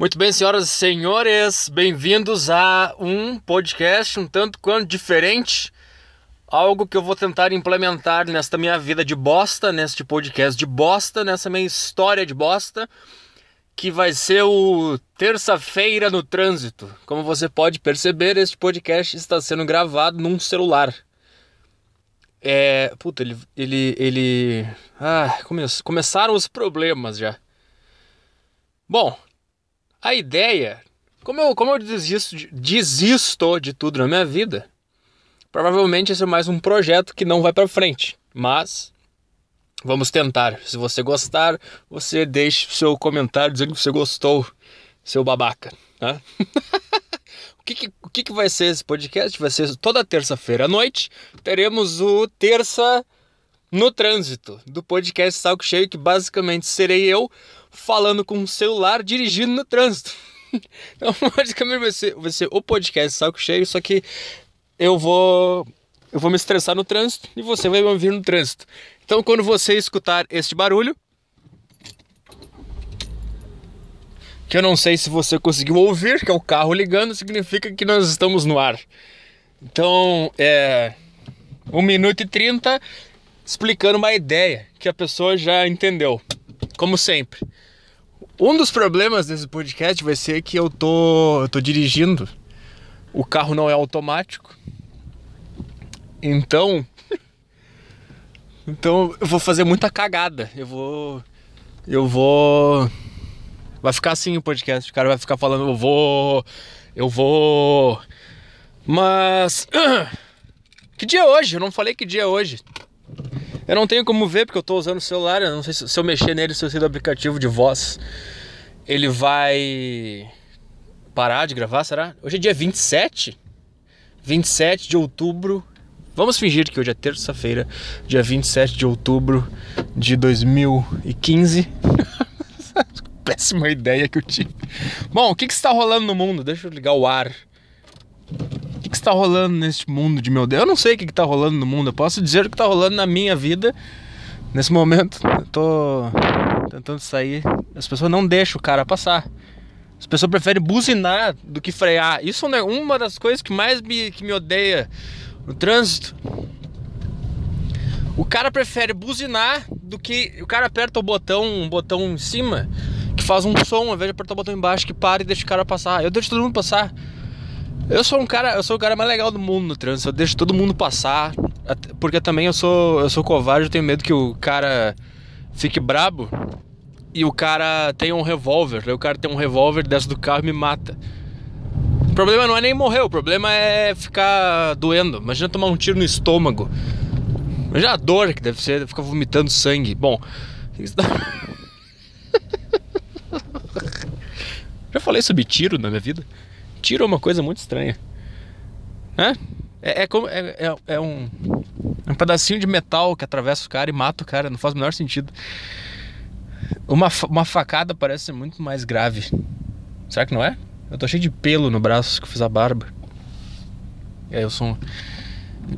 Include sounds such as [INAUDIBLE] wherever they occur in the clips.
Muito bem, senhoras e senhores, bem-vindos a um podcast um tanto quanto diferente. Algo que eu vou tentar implementar nesta minha vida de bosta, neste podcast de bosta, nessa minha história de bosta, que vai ser o Terça-feira no Trânsito. Como você pode perceber, este podcast está sendo gravado num celular. É. Puta, ele. Ele. ele... Ah, come... começaram os problemas já. Bom, a ideia, como eu, como eu desisto, desisto de tudo na minha vida, provavelmente esse é mais um projeto que não vai para frente. Mas vamos tentar. Se você gostar, você deixe seu comentário dizendo que você gostou, seu babaca. Né? [LAUGHS] o que, que, o que, que vai ser esse podcast? Vai ser toda terça-feira à noite. Teremos o terça no trânsito do podcast Salco Cheio, que basicamente serei eu falando com o celular dirigindo no trânsito. [LAUGHS] Então, [LAUGHS] basicamente vai ser, vai ser o podcast Salco Cheio, só que eu vou eu vou me estressar no trânsito e você vai me ouvir no trânsito. Então, quando você escutar este barulho, que eu não sei se você conseguiu ouvir, que é o carro ligando, significa que nós estamos no ar. Então, é 1 minuto e 30 explicando uma ideia que a pessoa já entendeu, como sempre. Um dos problemas desse podcast vai ser que eu tô, eu tô dirigindo, o carro não é automático, então, então eu vou fazer muita cagada. Eu vou, eu vou, vai ficar assim o podcast. O cara vai ficar falando, eu vou, eu vou, mas [CLEARS THROAT] que dia é hoje? Eu não falei que dia é hoje. Eu não tenho como ver porque eu estou usando o celular. Eu não sei se, se eu mexer nele, se eu sei do aplicativo de voz, ele vai parar de gravar, será? Hoje é dia 27? 27 de outubro. Vamos fingir que hoje é terça-feira, dia 27 de outubro de 2015. [LAUGHS] Péssima ideia que eu tive. Bom, o que, que está rolando no mundo? Deixa eu ligar o ar está rolando neste mundo de meu Deus? Eu não sei o que está rolando no mundo. Eu posso dizer o que está rolando na minha vida. Nesse momento, eu tô tentando sair. As pessoas não deixam o cara passar. As pessoas preferem buzinar do que frear. Isso é uma das coisas que mais me, que me odeia no trânsito. O cara prefere buzinar do que. O cara aperta o botão, um botão em cima, que faz um som, ao invés de apertar o botão embaixo, que para e deixa o cara passar. Eu deixo todo mundo passar. Eu sou um cara, eu sou o cara mais legal do mundo no trânsito. Eu deixo todo mundo passar, porque também eu sou, eu sou covarde, eu tenho medo que o cara fique brabo e o cara tenha um revólver. O cara tem um revólver, desce do carro e me mata. O problema não é nem morrer, o problema é ficar doendo. Imagina tomar um tiro no estômago. Imagina a dor que deve ser, ficar vomitando sangue. Bom, [LAUGHS] já falei sobre tiro na minha vida tiro é uma coisa muito estranha. Né? É, é, como, é, é, é um, um pedacinho de metal que atravessa o cara e mata o cara, não faz o menor sentido. Uma, uma facada parece ser muito mais grave. Será que não é? Eu tô cheio de pelo no braço que eu fiz a barba. É, eu sou um.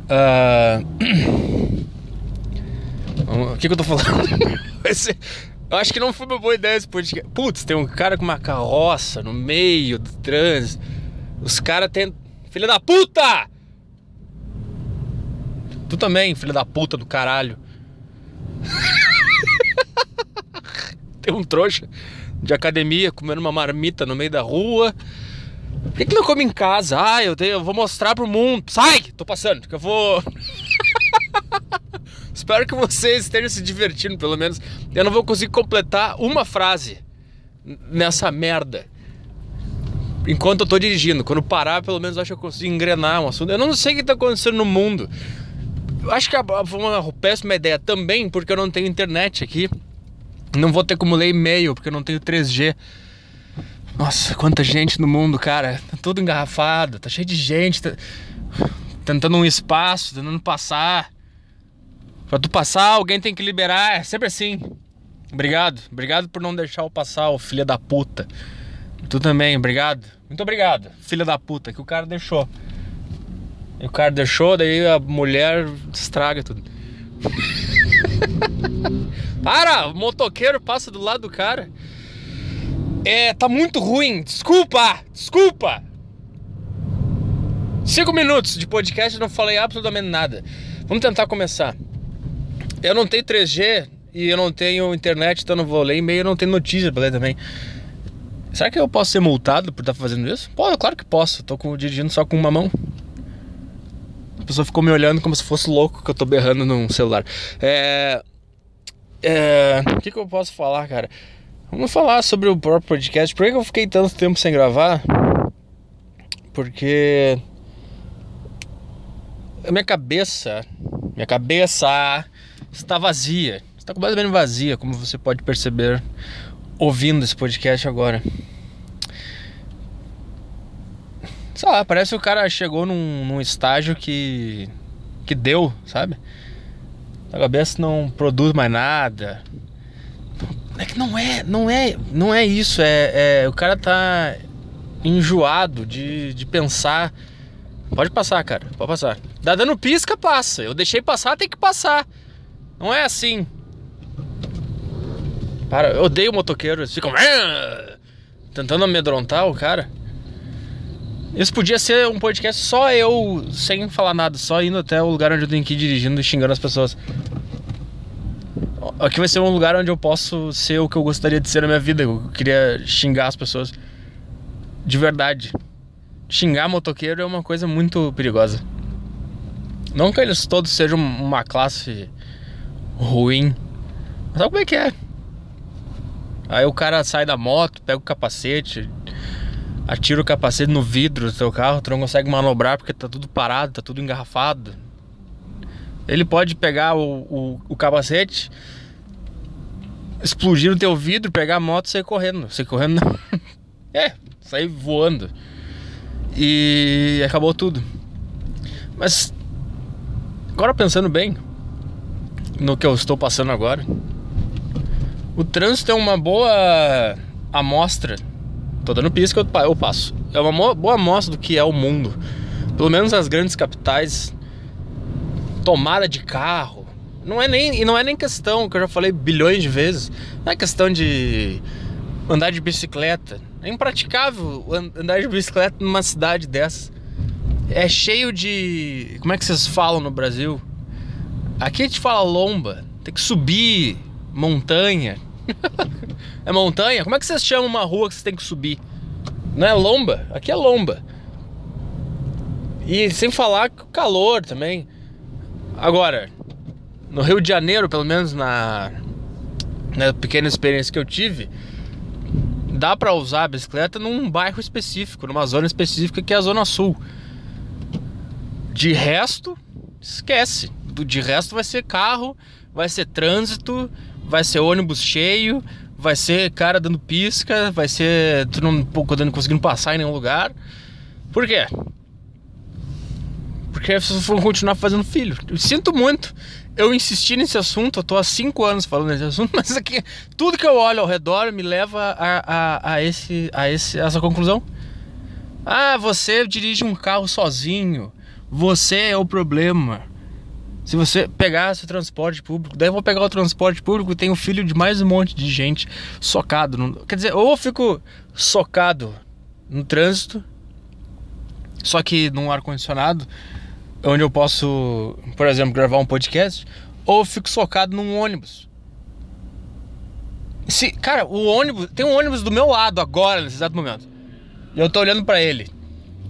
Uh... [CLEARS THROAT] O que, que eu tô falando? [LAUGHS] eu acho que não foi uma boa ideia esse podcast. Putz, tem um cara com uma carroça no meio do trânsito. Os caras tem. Filha da puta! Tu também, filha da puta do caralho. [LAUGHS] tem um trouxa de academia comendo uma marmita no meio da rua. Por que, que não come em casa? Ah, eu, tenho, eu vou mostrar pro mundo. Sai! Tô passando, que eu vou. [LAUGHS] Espero que vocês estejam se divertindo, pelo menos. Eu não vou conseguir completar uma frase nessa merda enquanto eu tô dirigindo. Quando parar, pelo menos acho que eu consigo engrenar um assunto. Eu não sei o que tá acontecendo no mundo. Eu acho que foi uma péssima ideia também, porque eu não tenho internet aqui. Não vou ter como ler e-mail, porque eu não tenho 3G. Nossa, quanta gente no mundo, cara. Tá tudo engarrafado, tá cheio de gente. Tá... Tentando um espaço, tentando passar. Pra tu passar, alguém tem que liberar. É sempre assim. Obrigado. Obrigado por não deixar eu passar, ô filha da puta. Tu também, obrigado. Muito obrigado, filha da puta, que o cara deixou. E o cara deixou, daí a mulher estraga tudo. [LAUGHS] Para! O motoqueiro passa do lado do cara. É, tá muito ruim. Desculpa! Desculpa! Cinco minutos de podcast não falei absolutamente nada. Vamos tentar começar. Eu não tenho 3G e eu não tenho internet, então não vou ler e-mail, não tenho notícia pra ler também. Será que eu posso ser multado por estar fazendo isso? Pô, claro que posso. Tô com, dirigindo só com uma mão. A pessoa ficou me olhando como se fosse louco que eu tô berrando num celular. É. É. O que, que eu posso falar, cara? Vamos falar sobre o próprio podcast. Por que eu fiquei tanto tempo sem gravar? Porque. Minha cabeça. Minha cabeça está vazia. Está completamente vazia, como você pode perceber ouvindo esse podcast agora. Sei lá, parece que o cara chegou num, num estágio que. que deu, sabe? A cabeça não produz mais nada. É que não é, não é, não é isso. É, é o cara tá enjoado de, de pensar. Pode passar, cara, pode passar. Dá dando pisca, passa. Eu deixei passar, tem que passar. Não é assim. Para, eu odeio motoqueiros. Eles ficam tentando amedrontar o cara. Isso podia ser um podcast só eu, sem falar nada, só indo até o lugar onde eu tenho que ir dirigindo e xingando as pessoas. Aqui vai ser um lugar onde eu posso ser o que eu gostaria de ser na minha vida. Eu queria xingar as pessoas. De verdade. Xingar motoqueiro é uma coisa muito perigosa. Não que eles todos sejam uma classe ruim. Mas sabe como é que é? Aí o cara sai da moto, pega o capacete, atira o capacete no vidro do seu carro, tu não consegue manobrar porque tá tudo parado, tá tudo engarrafado. Ele pode pegar o, o, o capacete, explodir o teu vidro, pegar a moto e sair correndo. Sair correndo não. [LAUGHS] é, sair voando. E acabou tudo. Mas agora pensando bem no que eu estou passando agora, o trânsito é uma boa amostra. Tô dando pisca, eu passo. É uma boa amostra do que é o mundo. Pelo menos as grandes capitais. Tomada de carro. Não é nem, e não é nem questão, que eu já falei bilhões de vezes. Não é questão de andar de bicicleta. É impraticável andar de bicicleta numa cidade dessa. É cheio de. Como é que vocês falam no Brasil? Aqui a gente fala lomba. Tem que subir montanha. [LAUGHS] é montanha? Como é que vocês chamam uma rua que vocês têm que subir? Não é lomba? Aqui é lomba. E sem falar o calor também. Agora, no Rio de Janeiro, pelo menos na, na pequena experiência que eu tive, dá para usar a bicicleta num bairro específico, numa zona específica que é a Zona Sul. De resto, esquece. De resto vai ser carro, vai ser trânsito, vai ser ônibus cheio, vai ser cara dando pisca, vai ser tu não podendo conseguindo passar em nenhum lugar. Por quê? Porque as pessoas vão continuar fazendo filho. Eu sinto muito. Eu insisti nesse assunto, eu tô há cinco anos falando nesse assunto, [LAUGHS] mas aqui tudo que eu olho ao redor me leva a, a, a, esse, a esse, essa conclusão. Ah, você dirige um carro sozinho. Você é o problema. Se você pegasse o transporte público, daí eu vou pegar o transporte público, tem o filho de mais um monte de gente socado. No, quer dizer, ou eu fico socado no trânsito, só que num ar-condicionado, onde eu posso, por exemplo, gravar um podcast, ou eu fico socado num ônibus. Se, cara, o ônibus, tem um ônibus do meu lado agora, nesse exato momento. E eu tô olhando para ele.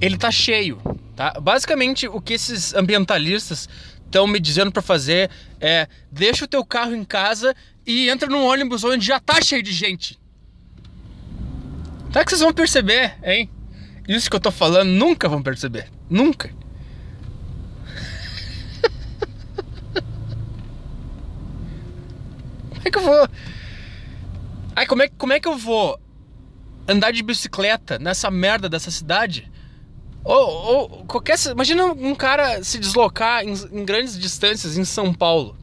Ele tá cheio, tá? Basicamente, o que esses ambientalistas estão me dizendo para fazer é deixa o teu carro em casa e entra num ônibus onde já tá cheio de gente. Tá que vocês vão perceber, hein? Isso que eu tô falando nunca vão perceber. Nunca. [LAUGHS] como é que eu vou. Ai, como é, como é que eu vou andar de bicicleta nessa merda dessa cidade? Ou, ou qualquer. Imagina um cara se deslocar em, em, grandes distâncias em São Paulo.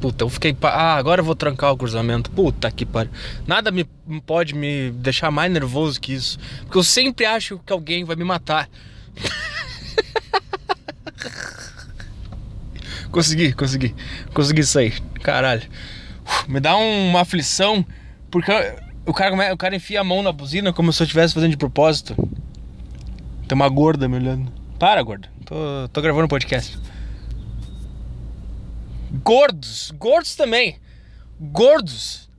Puta, eu fiquei. Ah, agora eu vou trancar o cruzamento. Puta que pariu. Nada me pode me deixar mais nervoso que isso. Porque eu sempre acho que alguém vai me matar. [LAUGHS] consegui, consegui. Consegui sair. Caralho. Me dá uma aflição. Porque O cara, o cara enfia a mão na buzina como se eu estivesse fazendo de propósito. Tem uma gorda me olhando. Para, gorda. Tô, tô gravando um podcast. Gordos. Gordos também. Gordos.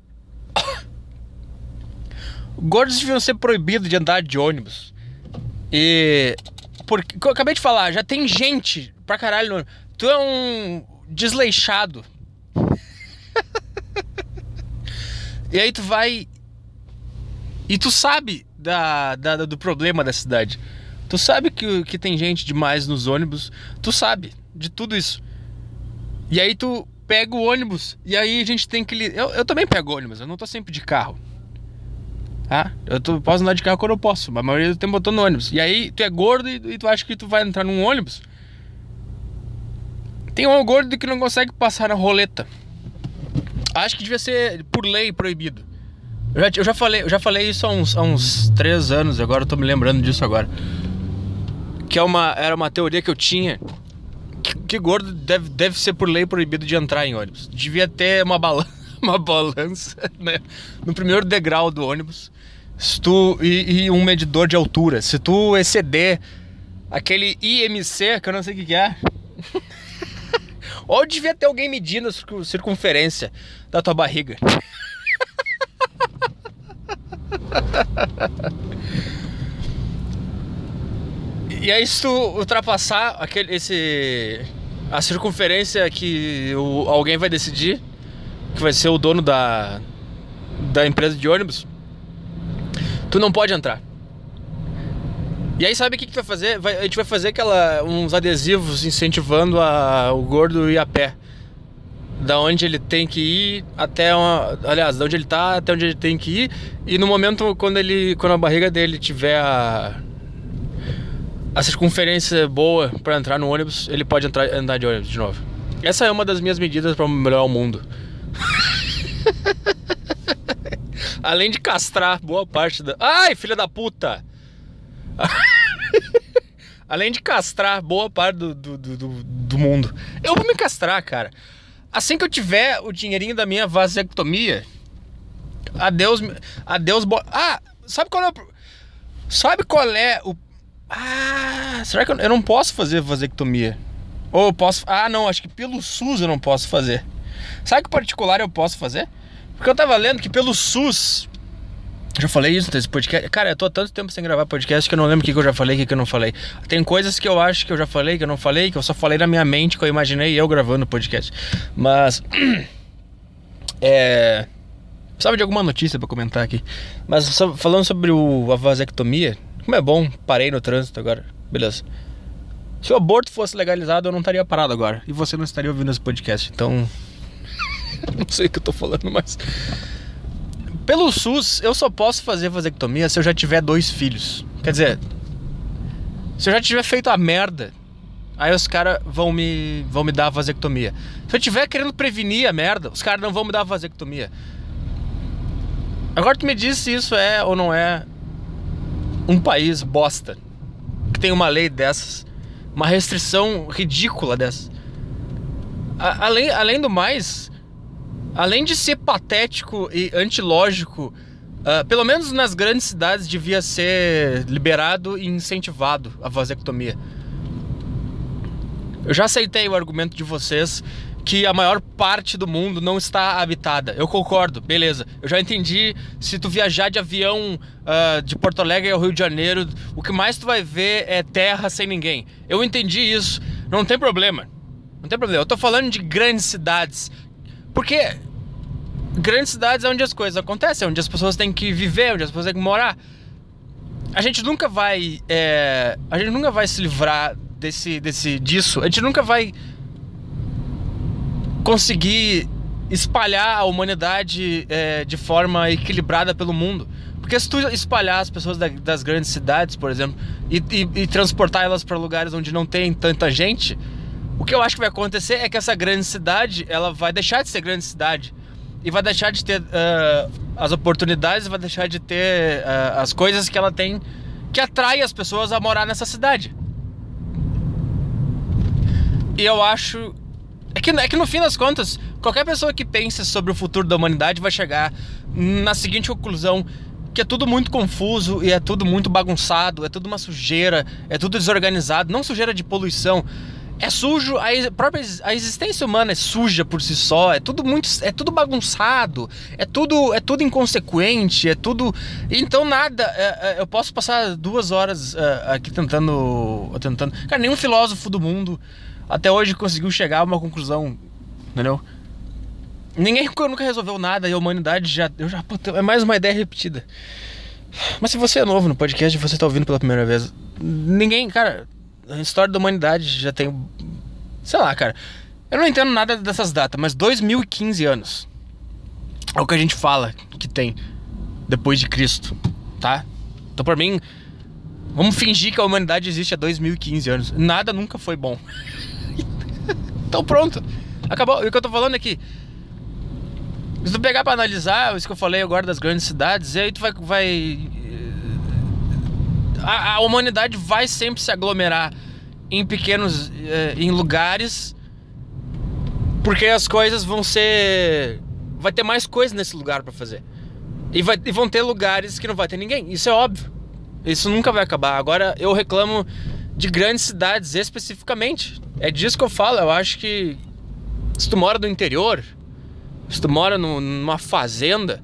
Gordos deviam ser proibidos de andar de ônibus. E. Porque, eu acabei de falar, já tem gente pra caralho no ônibus. Tu é um desleixado. e aí tu vai. E tu sabe da, da, do problema da cidade. Tu sabe que, que tem gente demais nos ônibus. Tu sabe de tudo isso. E aí tu pega o ônibus. E aí a gente tem que. Eu, eu também pego ônibus, eu não tô sempre de carro. Tá? Eu tô, posso andar de carro quando eu posso, mas a maioria do tempo eu tô no ônibus. E aí tu é gordo e, e tu acha que tu vai entrar num ônibus. Tem um gordo que não consegue passar na roleta. Acho que devia ser por lei proibido. Eu já, eu já falei, eu já falei isso há uns, há uns três anos, agora eu tô me lembrando disso agora. Que é uma, era uma teoria que eu tinha. Que, que gordo deve, deve ser por lei proibido de entrar em ônibus. Devia ter uma, balança, [LAUGHS] uma balança né? no primeiro degrau do ônibus se tu, e, e um medidor de altura. Se tu exceder aquele IMC, que eu não sei o que, que é. [LAUGHS] Ou devia ter alguém medindo a circunferência da tua barriga. [LAUGHS] e aí se tu ultrapassar aquele, esse, a circunferência que o, alguém vai decidir, que vai ser o dono da, da empresa de ônibus, tu não pode entrar. E aí sabe o que, que vai fazer? Vai, a gente vai fazer aquela, uns adesivos incentivando a, o gordo ir a pé. Da onde ele tem que ir até uma. Aliás, da onde ele tá até onde ele tem que ir. E no momento quando ele. Quando a barriga dele tiver a. A circunferência boa para entrar no ônibus, ele pode entrar, andar de ônibus de novo. Essa é uma das minhas medidas para melhorar o mundo. [LAUGHS] Além de castrar boa parte da. Ai, filha da puta! [LAUGHS] Além de castrar boa parte do, do, do, do, mundo. Eu vou me castrar, cara. Assim que eu tiver o dinheirinho da minha vasectomia. Adeus. Adeus. Bo... Ah, sabe qual é o. Sabe qual é o. Ah, será que eu, não posso fazer vasectomia? Ou eu posso. Ah, não, acho que pelo SUS eu não posso fazer. Sabe que particular eu posso fazer? Porque eu tava lendo que pelo SUS já falei isso nesse podcast. Cara, eu tô há tanto tempo sem gravar podcast que eu não lembro o que, que eu já falei e o que, que eu não falei. Tem coisas que eu acho que eu já falei, que eu não falei, que eu só falei na minha mente, que eu imaginei eu gravando o podcast. Mas. [CLEARS THROAT] É. Precisava de alguma notícia para comentar aqui. Mas falando sobre o, a vasectomia, como é bom, parei no trânsito agora. Beleza. Se o aborto fosse legalizado, eu não estaria parado agora. E você não estaria ouvindo esse podcast. Então. [LAUGHS] não sei o que eu tô falando, mas. Pelo SUS, eu só posso fazer vasectomia se eu já tiver dois filhos. Quer dizer, se eu já tiver feito a merda, aí os caras vão me, vão me dar a vasectomia. Se eu tiver querendo prevenir a merda, os caras não vão me dar a vasectomia. Agora tu me diz se isso é ou não é um país bosta que tem uma lei dessas, uma restrição ridícula dessas. A, além, além do mais, além de ser patético e antilógico, uh, pelo menos nas grandes cidades devia ser liberado e incentivado a vasectomia. Eu já aceitei o argumento de vocês que a maior parte do mundo não está habitada. Eu concordo, beleza. Eu já entendi. Se tu viajar de avião uh, de Porto Alegre ao Rio de Janeiro, o que mais tu vai ver é terra sem ninguém. Eu entendi isso. Não tem problema. Não tem problema. Eu tô falando de grandes cidades porque grandes cidades é onde as coisas acontecem, onde as pessoas têm que viver, onde as pessoas têm que morar. A gente nunca vai. É, a gente nunca vai se livrar desse, desse, disso. A gente nunca vai conseguir espalhar a humanidade é, de forma equilibrada pelo mundo. Porque se tu espalhar as pessoas da, das grandes cidades, por exemplo, e, e, e transportar elas para lugares onde não tem tanta gente, o que eu acho que vai acontecer é que essa grande cidade, ela vai deixar de ser grande cidade e vai deixar de ter uh, as oportunidades, vai deixar de ter uh, as coisas que ela tem que atrai as pessoas a morar nessa cidade. E eu acho É que, é que no fim das contas, qualquer pessoa que pense sobre o futuro da humanidade vai chegar na seguinte conclusão: que é tudo muito confuso e é tudo muito bagunçado, é tudo uma sujeira, é tudo desorganizado, não sujeira de poluição. É sujo, a própria a existência humana é suja por si só, é tudo muito, é tudo bagunçado, é tudo, é tudo inconsequente, é tudo. Então nada, é, é, eu posso passar duas horas é, aqui tentando, tentando. Cara, nenhum filósofo do mundo até hoje conseguiu chegar a uma conclusão, entendeu? Ninguém nunca resolveu nada e a humanidade já. Eu já puta, é mais uma ideia repetida. Mas se você é novo no podcast e você tá ouvindo pela primeira vez, ninguém, cara, a história da humanidade já tem. Sei lá, cara. Eu não entendo nada dessas datas, mas 2015 anos. É o que a gente fala que tem depois de Cristo, tá? Então, por mim, vamos fingir que a humanidade existe há 2015 anos. Nada nunca foi bom. [LAUGHS] então, pronto. Acabou. O que eu tô falando é que se tu pegar pra analisar isso que eu falei agora das grandes cidades, e aí tu vai. vai a, a humanidade vai sempre se aglomerar em pequenos. Eh, em lugares. Porque as coisas vão ser. Vai ter mais coisas nesse lugar para fazer. E, vai, e vão ter lugares que não vai ter ninguém. Isso é óbvio. Isso nunca vai acabar. Agora eu reclamo de grandes cidades especificamente. É disso que eu falo. Eu acho que se tu mora no interior, se tu mora no, numa fazenda,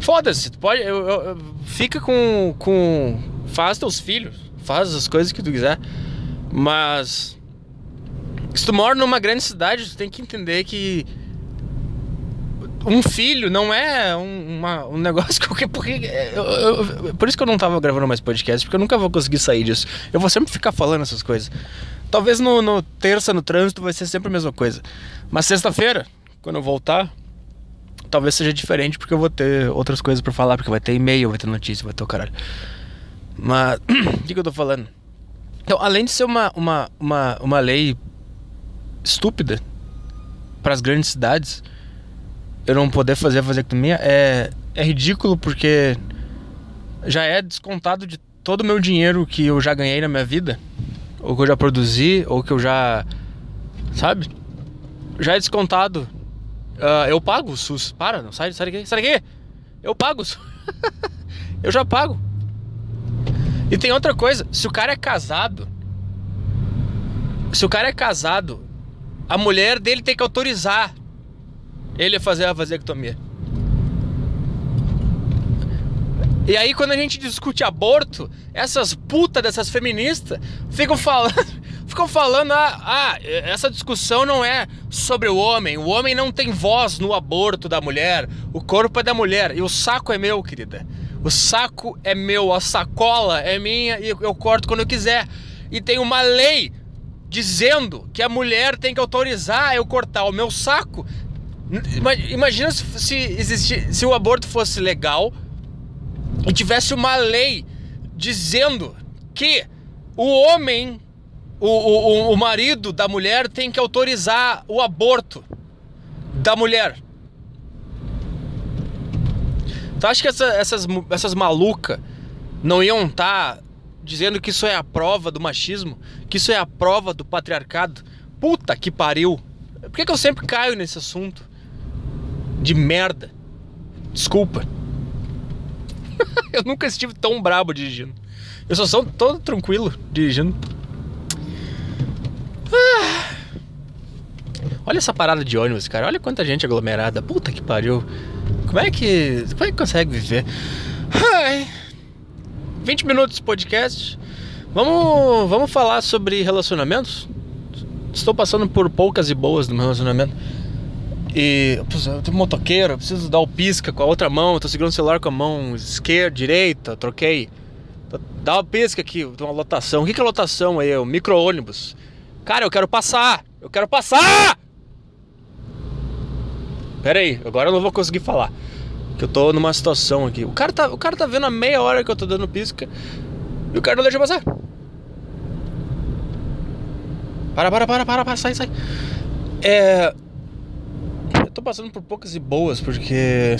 foda-se, tu pode. Eu, eu, fica com, com. Faz teus filhos, faz as coisas que tu quiser. Mas. Se tu mora numa grande cidade, tu tem que entender que. Um filho não é um, uma, um negócio [LAUGHS] que. Porque, eu, eu, por isso que eu não tava gravando mais podcast, porque eu nunca vou conseguir sair disso. Eu vou sempre ficar falando essas coisas. Talvez no, no terça, no trânsito, vai ser sempre a mesma coisa. Mas sexta-feira, quando eu voltar, talvez seja diferente porque eu vou ter outras coisas para falar, porque vai ter e-mail, vai ter notícia, vai ter o caralho. Mas, [CLEARS THROAT] o que, que eu tô falando? Então, além de ser uma, uma, uma, uma lei estúpida para as grandes cidades, eu não poder fazer a vasectomia é, é ridículo porque já é descontado de todo o meu dinheiro que eu já ganhei na minha vida, ou que eu já produzi, ou que eu já. Sabe? Já é descontado Uh, eu pago o SUS. Para, não sai, sai daqui, sai daqui. Eu pago o SUS. [LAUGHS] eu já pago. E tem outra coisa, se o cara é casado, se o cara é casado, a mulher dele tem que autorizar ele a fazer a vasectomia. E aí quando a gente discute aborto, essas putas dessas feministas ficam falando [LAUGHS] ficam falando: ah, ah, essa discussão não é sobre o homem, o homem não tem voz no aborto da mulher, o corpo é da mulher e o saco é meu, querida. O saco é meu, a sacola é minha e eu corto quando eu quiser. E tem uma lei dizendo que a mulher tem que autorizar eu cortar o meu saco. Imagina se, existir, se o aborto fosse legal e tivesse uma lei dizendo que o homem o, o, o marido da mulher tem que autorizar o aborto da mulher. Tu acha que essa, essas, essas malucas não iam estar tá dizendo que isso é a prova do machismo? Que isso é a prova do patriarcado? Puta que pariu! Por que, que eu sempre caio nesse assunto? De merda. Desculpa. [LAUGHS] eu nunca estive tão brabo dirigindo. Eu só sou todo tranquilo dirigindo. Ah. Olha essa parada de ônibus, cara. Olha quanta gente aglomerada. Puta que pariu. Como é que. Como é que consegue viver? Ai. 20 minutos podcast. Vamos, vamos falar sobre relacionamentos? Estou passando por poucas e boas no meu relacionamento. E eu tô motoqueiro, eu preciso dar o pisca com a outra mão, eu tô segurando o celular com a mão esquerda, direita, troquei. Dá o pisca aqui, tem uma lotação. O que é lotação aí? É o micro-ônibus. Cara, eu quero passar! Eu quero passar! Pera aí, agora eu não vou conseguir falar. Que eu tô numa situação aqui. O cara tá, o cara tá vendo a meia hora que eu tô dando pisca e o cara não deixa passar. Para, para, para, para, para, sai, sai. É. Tô passando por poucas e boas porque.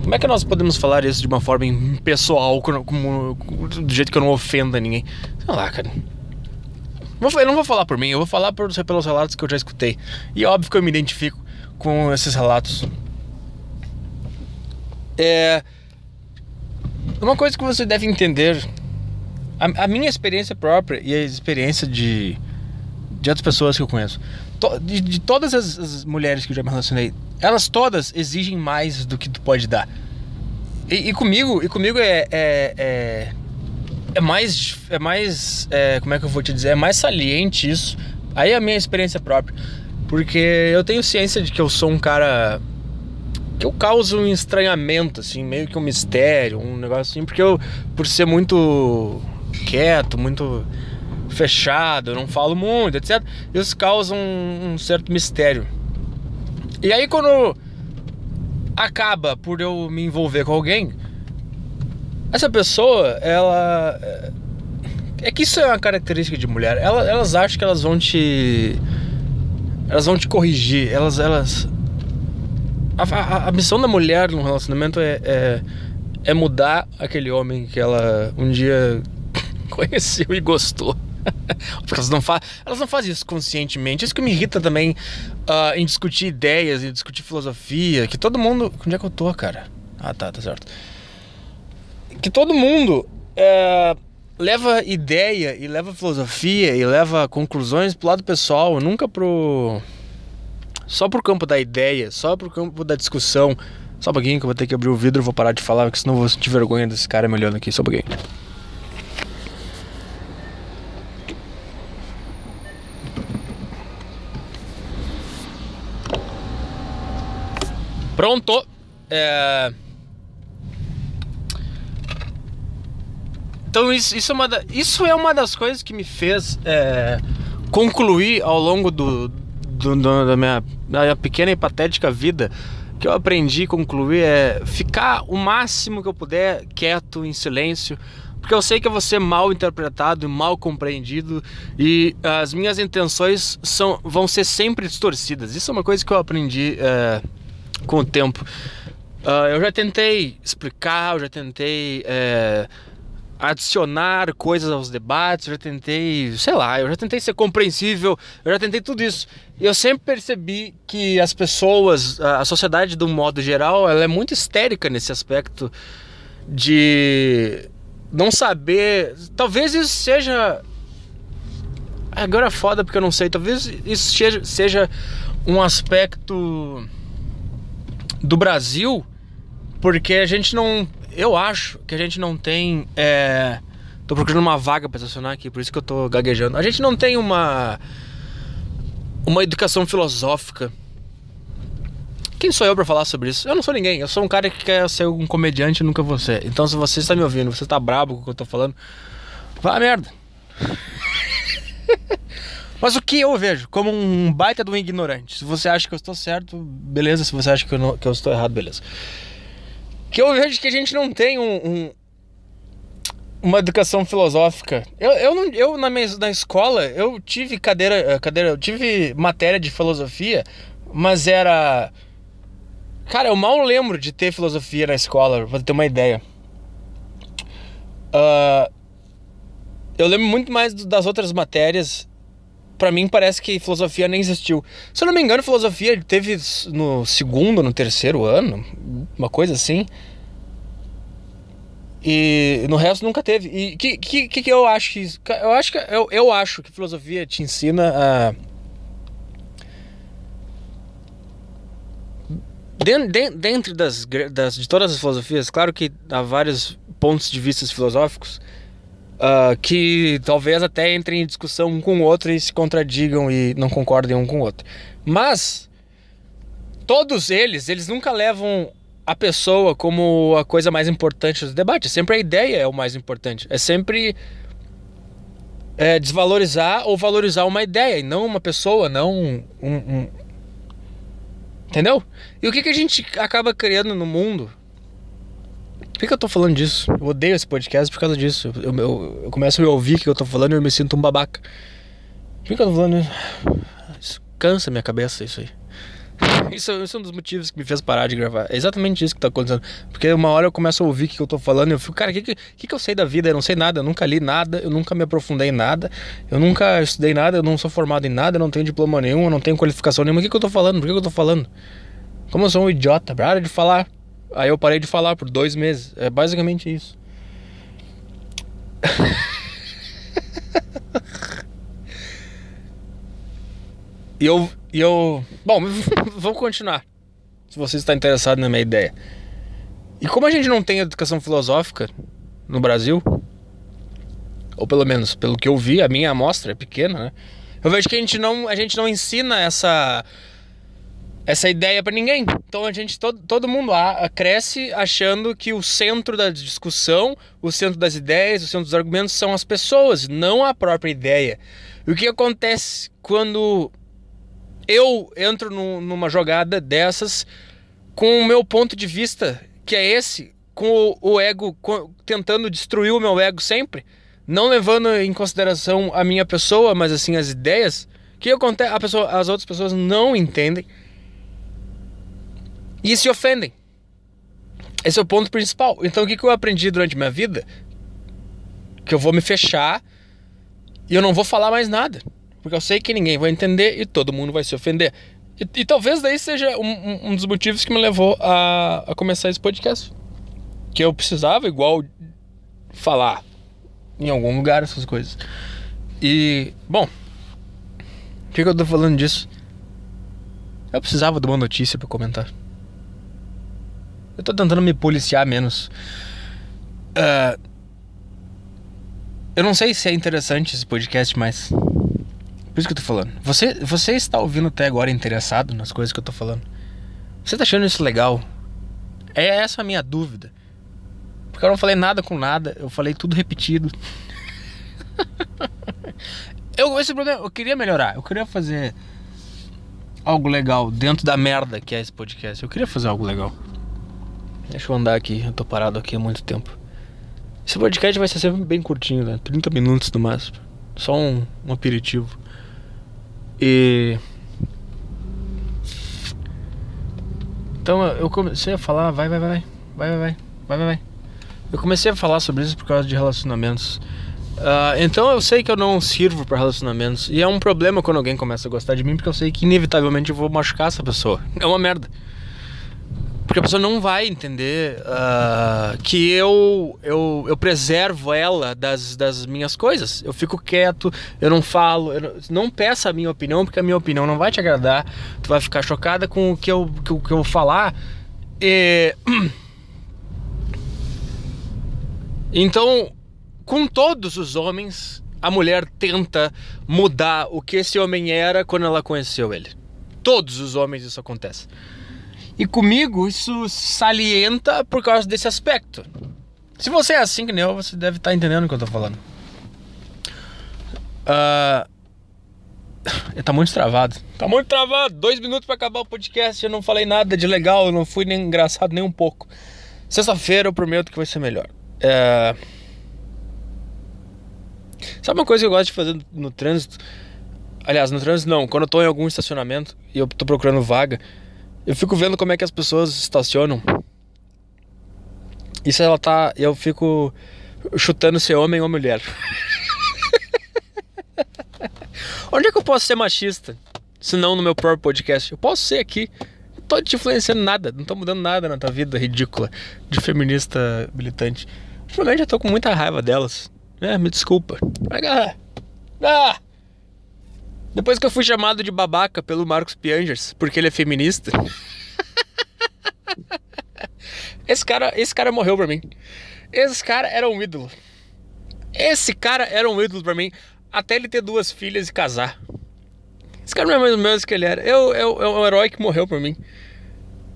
Como é que nós podemos falar isso de uma forma pessoal, como, como, do jeito que eu não ofenda ninguém? Sei lá, cara. Eu não vou falar por mim, eu vou falar por, pelos relatos que eu já escutei. E é óbvio que eu me identifico com esses relatos. É. Uma coisa que você deve entender. A, a minha experiência própria e a experiência de, de outras pessoas que eu conheço. To, de, de, todas as, as, mulheres que eu já me relacionei, elas todas exigem mais do que tu pode dar. E, e comigo, e comigo é, é, é é mais. É mais. É, como é que eu vou te dizer? É mais saliente isso. Aí é a minha experiência própria. Porque eu tenho ciência de que eu sou um cara. Que eu causo um estranhamento, assim, meio que um mistério, um negócio assim, porque eu, por ser muito quieto, muito fechado, não falo muito, etc., isso causa um, um certo mistério. E aí quando acaba por eu me envolver com alguém, essa pessoa, ela. É que isso é uma característica de mulher. Elas, elas acham que elas vão te. Elas vão te corrigir. Elas. elas a, a, a missão da mulher no relacionamento é, é, é mudar aquele homem que ela um dia [LAUGHS] conheceu e gostou. [LAUGHS] elas não, faz, elas não fazem isso conscientemente. Isso que me irrita também uh, em discutir ideias, em discutir filosofia. Que todo mundo. Onde é que eu tô, cara? Ah, tá, tá certo que todo mundo é, leva ideia e leva filosofia e leva conclusões pro lado pessoal, nunca pro só pro campo da ideia, só pro campo da discussão. Só um pouquinho que eu vou ter que abrir o vidro, vou parar de falar, porque senão eu vou sentir vergonha desse cara me olhando aqui, só um pouquinho. Pronto. É... Então isso, isso, é uma da, isso é uma das coisas que me fez é, concluir ao longo do, do, do, da, minha, da minha pequena e patética vida que eu aprendi a concluir é ficar o máximo que eu puder quieto, em silêncio, porque eu sei que eu vou ser mal interpretado e mal compreendido e as minhas intenções são, vão ser sempre distorcidas. Isso é uma coisa que eu aprendi é, com o tempo. Uh, eu já tentei explicar, eu já tentei é, adicionar coisas aos debates, eu já tentei, sei lá, eu já tentei ser compreensível, eu já tentei tudo isso. Eu sempre percebi que as pessoas, a sociedade de um modo geral, ela é muito histérica nesse aspecto de não saber. Talvez isso seja. Agora é foda porque eu não sei. Talvez isso seja um aspecto do Brasil, porque a gente não eu acho que a gente não tem. É... Tô procurando uma vaga pra estacionar aqui, por isso que eu tô gaguejando. A gente não tem uma. Uma educação filosófica. Quem sou eu para falar sobre isso? Eu não sou ninguém. Eu sou um cara que quer ser um comediante nunca você. Então, se você está me ouvindo, você está brabo com o que eu tô falando, vá merda. [LAUGHS] Mas o que eu vejo como um baita de um ignorante? Se você acha que eu estou certo, beleza. Se você acha que eu, não, que eu estou errado, beleza que eu vejo que a gente não tem um, um uma educação filosófica. Eu, eu, não, eu na, minha, na escola, eu tive cadeira, eh, cadeira, eu tive matéria de filosofia, mas era... Cara, eu mal lembro de ter filosofia na escola, pra ter uma ideia. Uh, eu lembro muito mais das outras matérias para mim parece que filosofia nem existiu. Se eu não me engano, filosofia teve no segundo, no terceiro ano, uma coisa assim. E no resto nunca teve. E que que, que eu acho que eu acho que eu, eu acho que filosofia te ensina a dentro das, das de todas as filosofias, claro que há vários pontos de vista filosóficos, uh, que talvez até entrem em discussão um com o outro e se contradigam e não concordem um com o outro. Mas todos eles, eles nunca levam a pessoa como a coisa mais importante do debate. Sempre a ideia é o mais importante. É sempre é, desvalorizar ou valorizar uma ideia e não uma pessoa, não um, um... Entendeu? E o que, que a gente acaba criando no mundo por que, eu tô falando disso? Eu odeio esse podcast por causa disso. Eu, eu, eu começo a me ouvir o que eu tô falando e eu me sinto um babaca. Por que, eu tô falando isso? Isso cansa minha cabeça, isso aí. [LAUGHS] Isso, isso, é um dos motivos que me fez parar de gravar. É exatamente isso que tá acontecendo. Porque uma hora eu começo a ouvir o que, que eu tô falando e eu fico, cara, o que, que, que, eu sei da vida? Eu não sei nada, eu nunca li nada, eu nunca me aprofundei em nada, eu nunca estudei nada, eu não sou formado em nada, eu não tenho diploma nenhum, eu não tenho qualificação nenhuma. O que, que eu tô falando? Por que, que eu tô falando? Como eu sou um idiota, para de falar. Aí eu parei de falar por dois meses. É basicamente isso. [LAUGHS] e eu, e eu. Bom, [LAUGHS] vamos continuar. Se você está interessado na minha ideia. E como a gente não tem educação filosófica no Brasil, ou pelo menos pelo que eu vi, a minha amostra é pequena, né? Eu vejo que a gente não, a gente não ensina essa essa ideia para ninguém. Então a gente todo, todo mundo a, cresce achando que o centro da discussão, o centro das ideias, o centro dos argumentos são as pessoas, não a própria ideia. E o que acontece quando eu entro no, numa jogada dessas com o meu ponto de vista, que é esse, com o, o ego com, tentando destruir o meu ego sempre, não levando em consideração a minha pessoa, mas assim as ideias, que acontece, a pessoa, as outras pessoas não entendem e se ofendem. Esse é o ponto principal. Então o que eu aprendi durante minha vida? Que eu vou me fechar e eu não vou falar mais nada. Porque eu sei que ninguém vai entender e todo mundo vai se ofender. E, e talvez daí seja um, um, dos motivos que me levou a, a começar esse podcast. Que eu precisava, igual, falar em algum lugar essas coisas. E, bom, por que, que eu tô falando disso? Eu precisava de uma notícia para comentar. Eu tô tentando me policiar menos. Uh, eu não sei se é interessante esse podcast, mas. Por isso que eu tô falando. Você, você está ouvindo até agora interessado nas coisas que eu tô falando? Você tá achando isso legal? É essa a minha dúvida. Porque eu não falei nada com nada, eu falei tudo repetido. [LAUGHS] eu, esse problema, eu queria melhorar, eu queria fazer algo legal dentro da merda que é esse podcast. Eu queria fazer algo legal. Deixa eu andar aqui, eu tô parado aqui há muito tempo. Esse podcast vai ser sempre bem curtinho, né? 30 minutos no máximo. Só um, um aperitivo. E. Então eu comecei a falar, vai, vai, vai, vai, vai, vai, vai, vai. Eu comecei a falar sobre isso por causa de relacionamentos. Uh, então eu sei que eu não sirvo para relacionamentos. E é um problema quando alguém começa a gostar de mim, porque eu sei que inevitavelmente eu vou machucar essa pessoa. É uma merda. Porque a pessoa não vai entender uh, que eu, eu, eu preservo ela das, das minhas coisas. Eu fico quieto, eu não falo, eu não, não peça a minha opinião, porque a minha opinião não vai te agradar. Tu vai ficar chocada com o que eu, que, que eu falar. E... [CLEARS THROAT] Então, com todos os homens, a mulher tenta mudar o que esse homem era quando ela conheceu ele. Todos os homens isso acontece. E comigo isso salienta por causa desse aspecto. Se você é assim que nem eu, você deve estar tá entendendo o que eu estou falando. Uh... Tá muito travado. Tá muito travado. Dois minutos para acabar o podcast. Eu não falei nada de legal. Eu não fui nem engraçado nem um pouco. Sexta-feira eu prometo que vai ser melhor. Uh... Sabe uma coisa que eu gosto de fazer no trânsito? Aliás, no trânsito não. Quando eu tô em algum estacionamento e eu tô procurando vaga, eu fico vendo como é que as pessoas estacionam. Isso ela tá. Eu fico chutando se é homem ou mulher. [LAUGHS] Onde é que eu posso ser machista? Se não no meu próprio podcast. Eu posso ser aqui. Não tô te influenciando nada. Não tô mudando nada na tua vida ridícula de feminista militante. Ultimamente eu tô com muita raiva delas. É, me desculpa. Ah! ah! Depois que eu fui chamado de babaca pelo Marcos Piangers, porque ele é feminista. [LAUGHS] esse cara, esse cara morreu pra mim. Esse cara era um ídolo. Esse cara era um ídolo pra mim, até ele ter duas filhas e casar. Esse cara não é mais o mesmo que ele era. Eu, é um herói que morreu pra mim.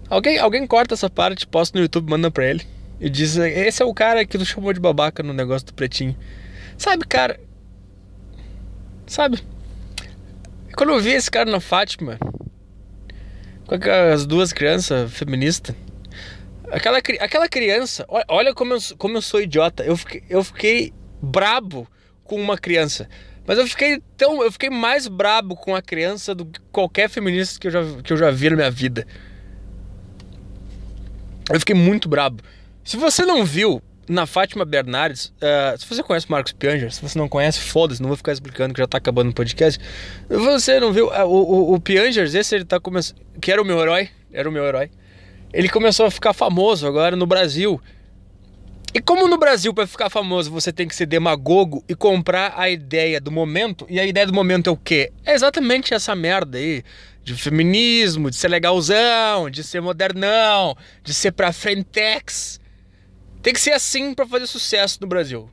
Alguém, alguém corta essa parte, posta no YouTube, manda pra ele. E diz: Esse é o cara que tu chamou de babaca no negócio do pretinho. Sabe, cara? Sabe? Quando eu vi esse cara na Fátima, com as duas crianças feministas, aquela, aquela criança, olha como eu, como eu sou idiota, eu fiquei, eu fiquei brabo com uma criança. Mas eu fiquei tão. Eu fiquei mais brabo com a criança do que qualquer feminista que eu já, que eu já vi na minha vida. Eu fiquei muito brabo. Se você não viu na Fátima Bernardes, uh, se você conhece o Marcos Pianger, se você não conhece, foda-se, não vou ficar explicando que já tá acabando o podcast. Você não viu, uh, o, o, o Piangers, esse ele tá começando. Que era o meu herói, era o meu herói. Ele começou a ficar famoso agora no Brasil. E como no Brasil, para ficar famoso, você tem que ser demagogo e comprar a ideia do momento, e a ideia do momento é o quê? É exatamente essa merda aí. De feminismo, de ser legalzão, de ser modernão, de ser pra frentex. Tem que ser assim para fazer sucesso no Brasil.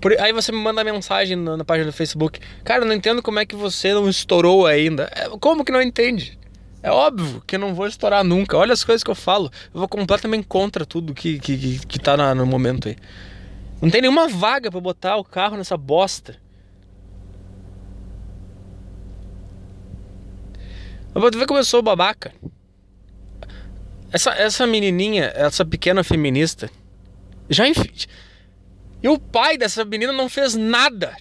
Por, aí você me manda mensagem na, na, página do Facebook. Cara, eu não entendo como é que você não estourou ainda. É, como que não entende? É óbvio que eu não vou estourar nunca. Olha as coisas que eu falo. Eu vou completamente contra tudo que, que, que, que tá na, no momento aí. Não tem nenhuma vaga para botar o carro nessa bosta. Mas tu vê como eu sou babaca. Essa, essa menininha, essa pequena feminista, já enfim. E o pai dessa menina não fez nada.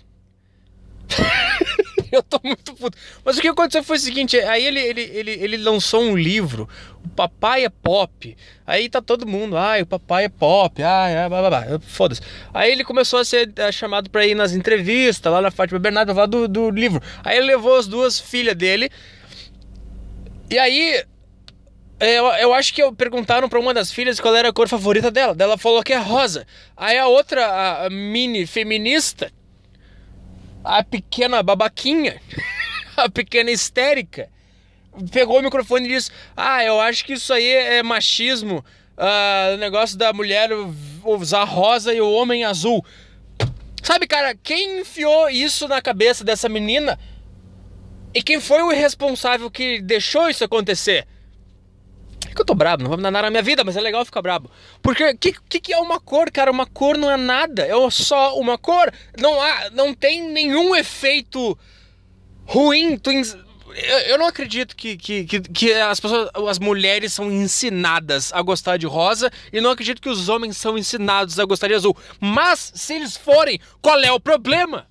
[LAUGHS] eu tô muito puto. Mas o que aconteceu foi o seguinte: aí ele, ele, ele, ele lançou um livro, O Papai é Pop. Aí tá todo mundo, ai, o papai é pop, ai, ai blá, blá, blá. foda-se. Aí ele começou a ser chamado pra ir nas entrevistas lá na Fátima Bernardo pra falar do, do livro. Aí ele levou as duas filhas dele. E aí eu, eu acho que eu perguntaram para uma das filhas qual era a cor favorita dela. Ela falou que é rosa. Aí a outra, a mini feminista, a pequena babaquinha, [LAUGHS] a pequena histérica, pegou o microfone e disse: Ah, eu acho que isso aí é machismo. Uh, o negócio da mulher usar rosa e o homem azul. Sabe, cara, quem enfiou isso na cabeça dessa menina? E quem foi o responsável que deixou isso acontecer? Que eu tô brabo, não vou me dar nada na minha vida, mas é legal ficar brabo. Porque o que, que, que, é uma cor, cara? Uma cor não é nada, é só uma cor. Não há, não tem nenhum efeito ruim. Tu, eu, eu não acredito que, que, que, que, as pessoas, as mulheres são ensinadas a gostar de rosa e não acredito que os homens são ensinados a gostar de azul. Mas se eles forem, qual é o problema?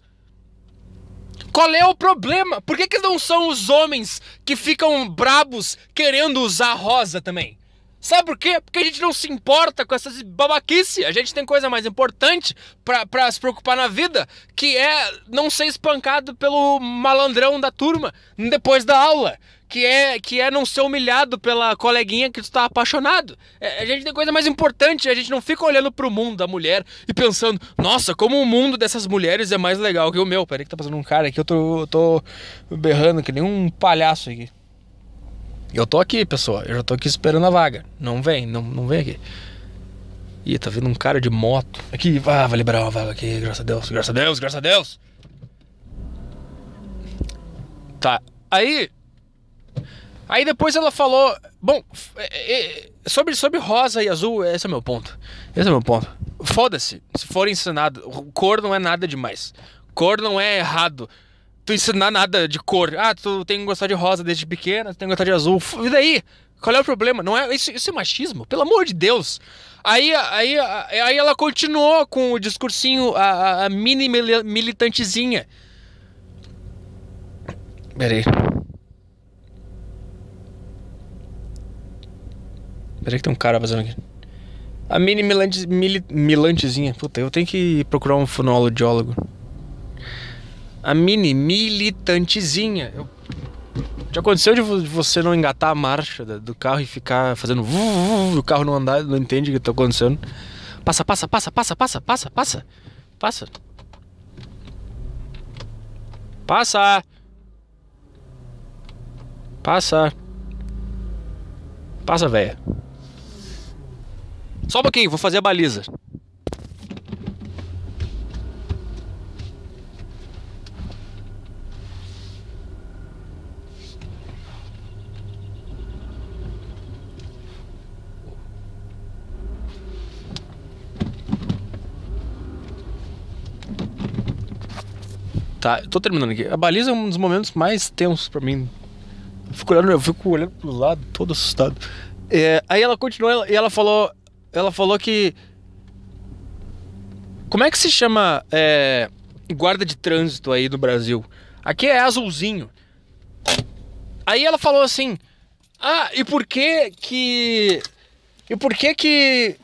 Qual é o problema? Por que, que não são os homens que ficam brabos querendo usar rosa também? Sabe por quê? Porque a gente não se importa com essas babaquice. A gente tem coisa mais importante para se preocupar na vida, que é não ser espancado pelo malandrão da turma depois da aula que é, que é não ser humilhado pela coleguinha que tu tá apaixonado. É, a gente tem coisa mais importante, a gente não fica olhando pro mundo da mulher e pensando, nossa, como o mundo dessas mulheres é mais legal que o meu. Peraí que tá passando um cara aqui, eu tô, eu tô berrando que nem um palhaço aqui. Eu tô aqui, pessoal, eu já tô aqui esperando a vaga. Não vem, não, não vem aqui. Ih, tá vindo um cara de moto. Aqui, ah, vai liberar uma vaga aqui, graças a Deus, graças a Deus, graças a Deus. Tá, aí Aí depois ela falou. Bom, é, é, sobre, sobre rosa e azul, esse é o meu ponto. Esse é o meu ponto. Foda-se, se for ensinado. Cor não é nada demais. Cor não é errado. Tu ensinar nada de cor. Ah, tu tem que gostar de rosa desde pequena, tu tem que gostar de azul. E daí? Qual é o problema? Não é isso, isso é machismo? Pelo amor de Deus. Aí, aí, aí ela continuou com o discursinho, a, a mini militantezinha. Peraí. Peraí que tem um cara fazendo aqui. A mini milante, mil, milantezinha. Puta, eu tenho que procurar um fonoaudiólogo. A mini militantezinha. Eu... Já aconteceu de você não engatar a marcha do carro e ficar fazendo o carro não andar, não entende o que tá acontecendo. Passa, passa, passa, passa, passa, passa, passa. Passa. Passa. Passa. Passa, velho. Só um pouquinho, vou fazer a baliza. Tá, tô terminando aqui. A baliza é um dos momentos mais tensos para mim. Eu fico olhando, eu fico olhando pro lado, todo assustado. É, aí ela continuou e ela falou: ela falou que. Como é que se chama. É, guarda de trânsito aí no Brasil. Aqui é azulzinho. Aí ela falou assim: "Ah, e por que que e por que que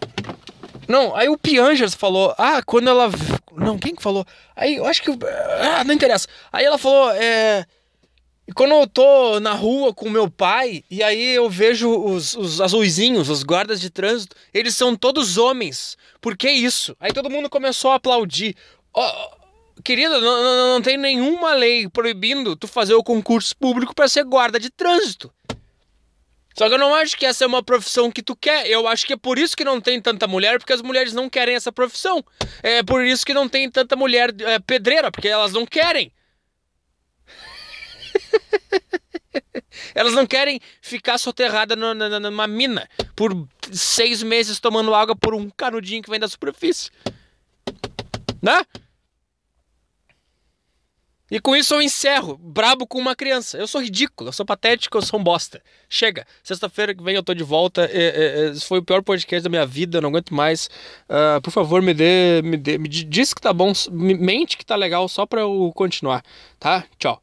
não, aí o Piangers falou: "Ah, quando ela não, quem que falou? Aí eu acho que ah, não interessa. Aí ela falou: "É, e quando eu tô na rua com meu pai, e aí eu vejo os, os azuizinhos, os guardas de trânsito, eles são todos homens. Por que isso? Aí todo mundo começou a aplaudir. Oh, querida, não, não, não tem nenhuma lei proibindo tu fazer o concurso público para ser guarda de trânsito. Só que eu não acho que essa é uma profissão que tu quer. Eu acho que é por isso que não tem tanta mulher, porque as mulheres não querem essa profissão. É por isso que não tem tanta mulher é, pedreira, porque elas não querem. [LAUGHS] Elas não querem ficar soterrada numa mina por seis meses tomando água por um canudinho que vem da superfície. Né? E com isso eu encerro, brabo com uma criança. Eu sou ridículo, eu sou patético, eu sou um bosta. Chega, sexta-feira que vem eu tô de volta. É, é, esse foi o pior podcast da minha vida, eu não aguento mais. Uh, por favor, me dê, me dê, me diz que tá bom, me mente que tá legal só pra eu continuar, tá? Tchau.